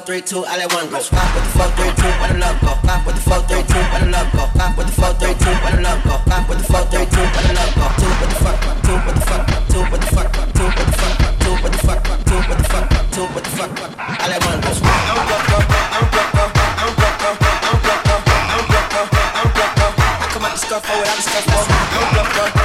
Four, three, two, I let one go. Five with the four, three, two, where the love go. Five with the four, three, two, where the love go. Five with the four, three, two, where the love go. Five with the four, three, two, where the love go. Two with the fuck, two with the fuck, two with the fuck, two with the fuck, two with the fuck, two with the fuck, two with the fuck. I let one go. I'm go, go, I'm go, go, I'm go, go, I'm go, go, I'm go, go, I'm go, go. I come out the scuffle without the scuffle. I'm go, go,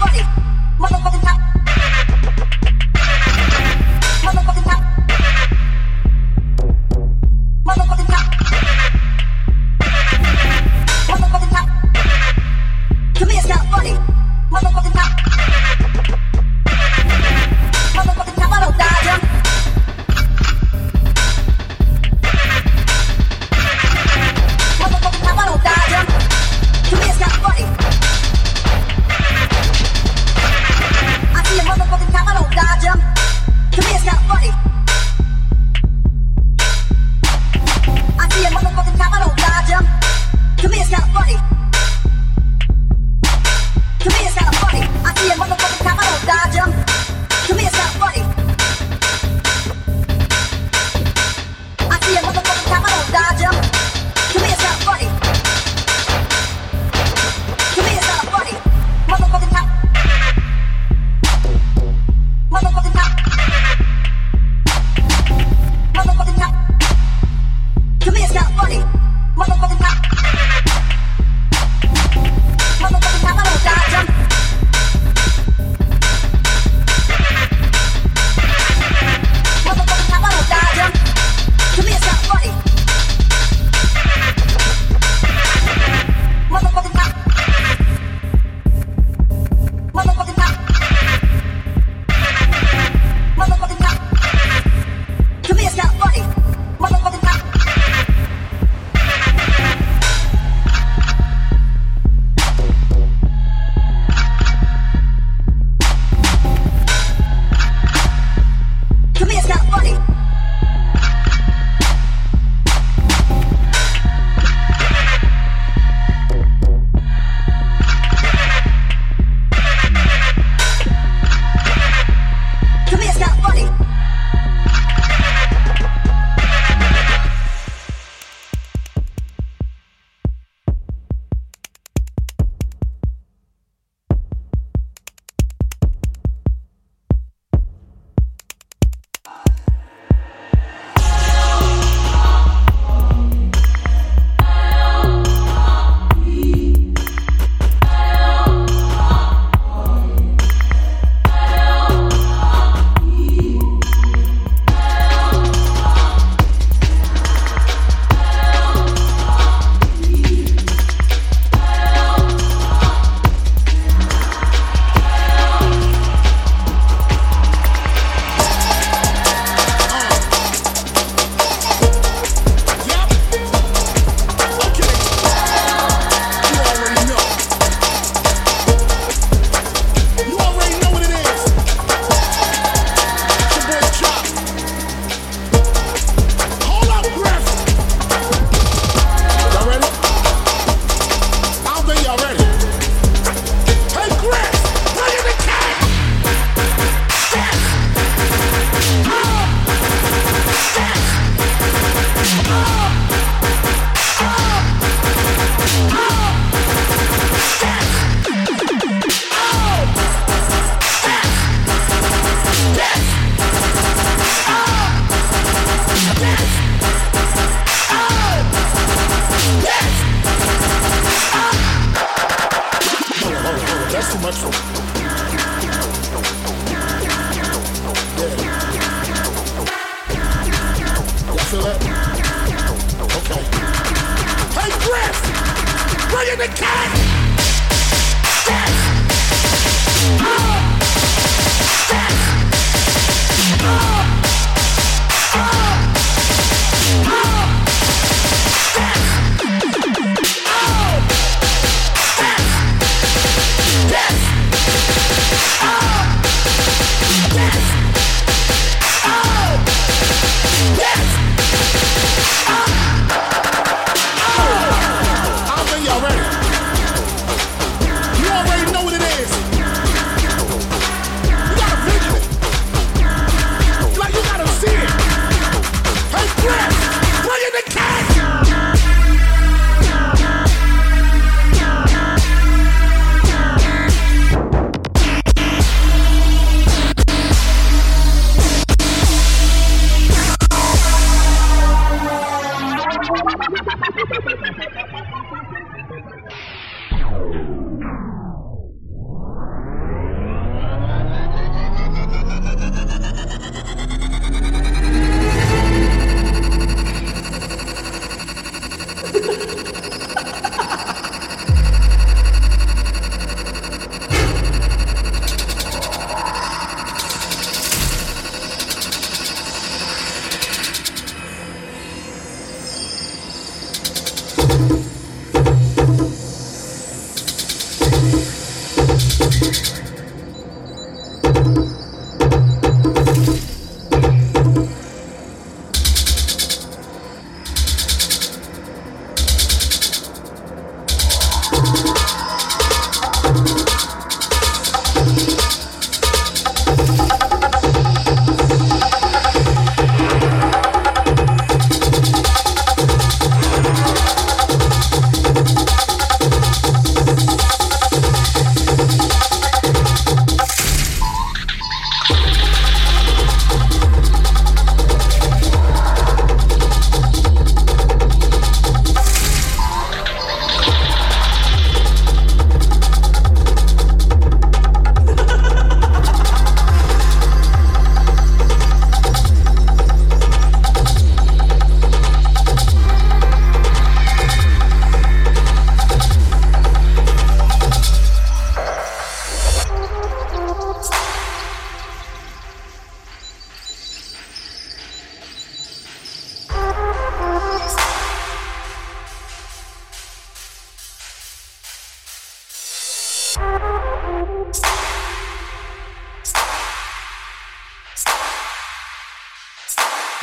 Motherfucking top.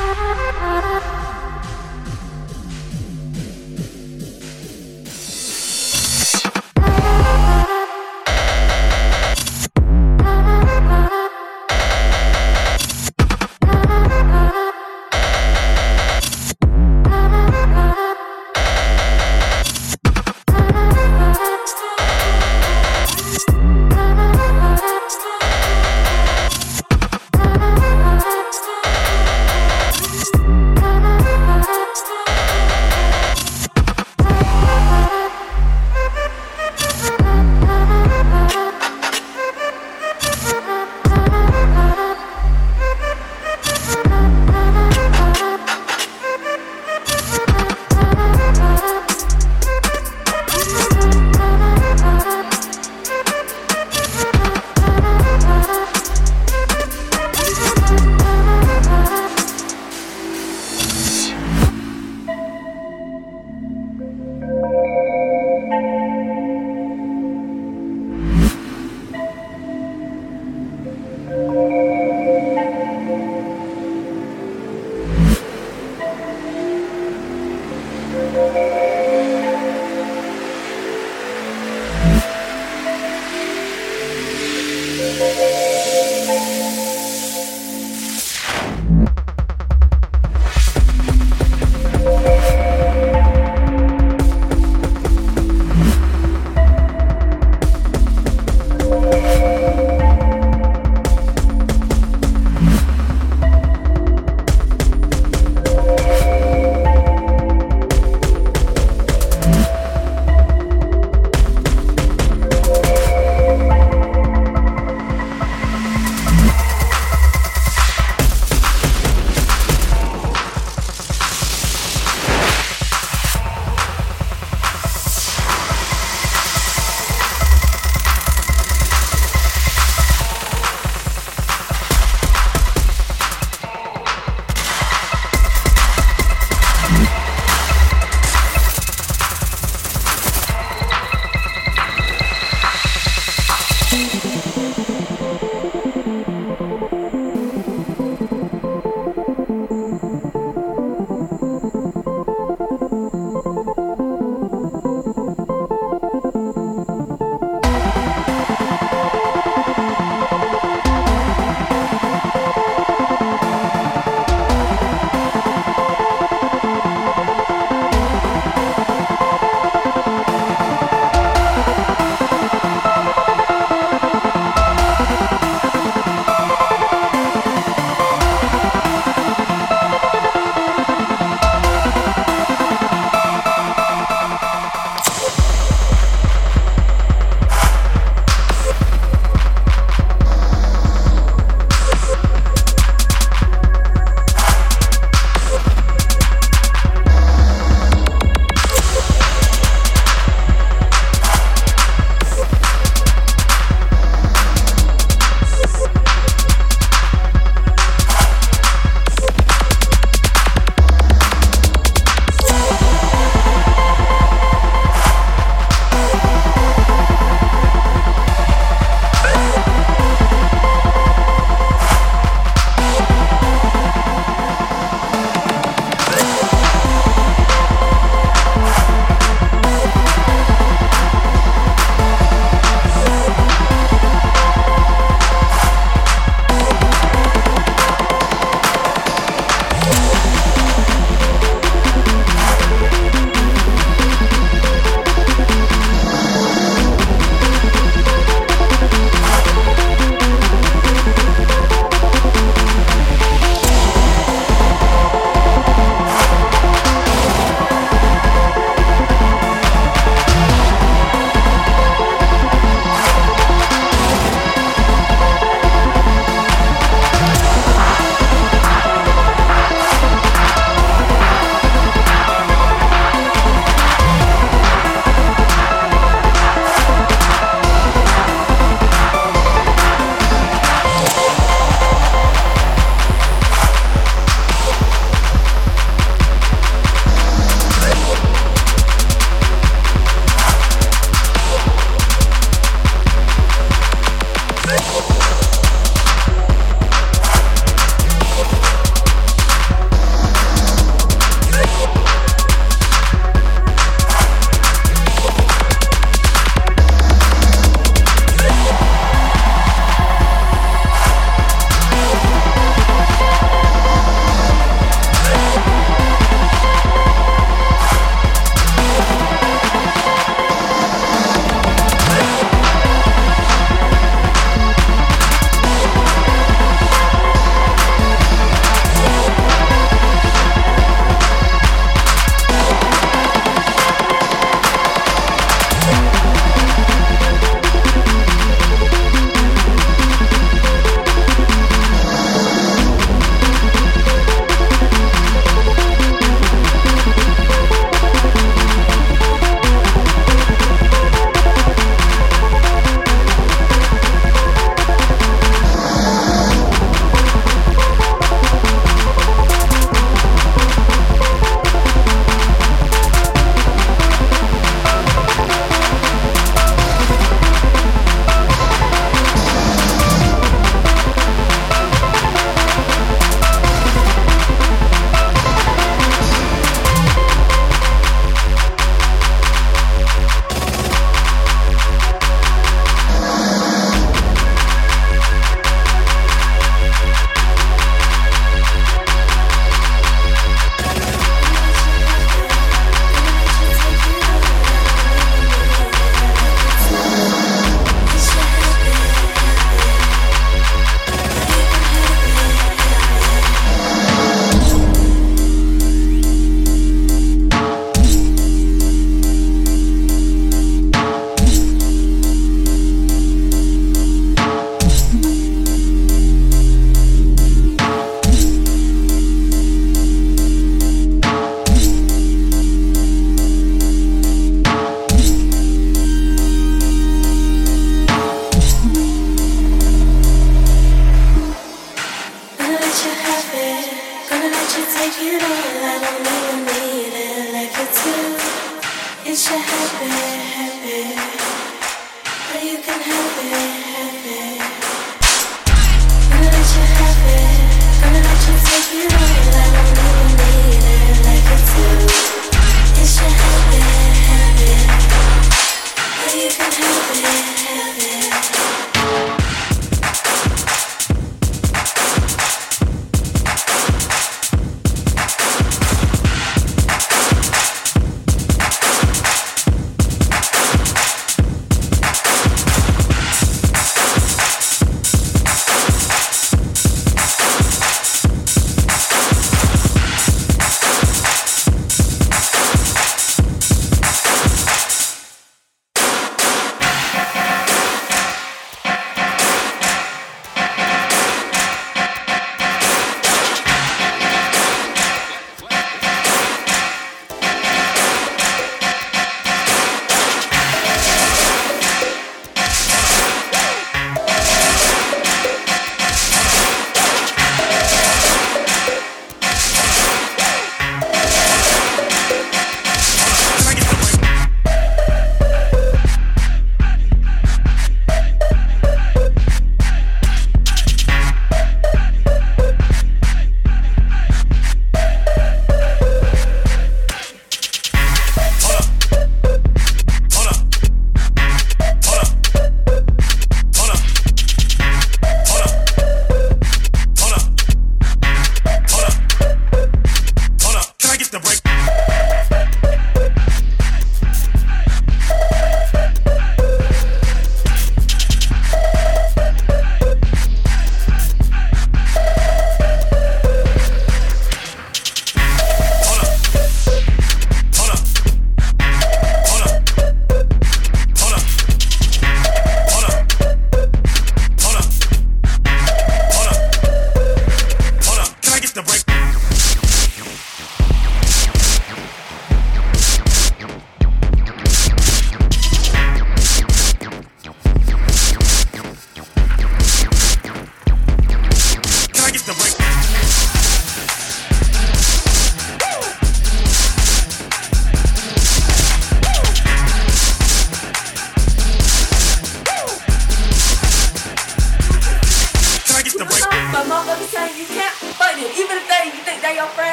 Música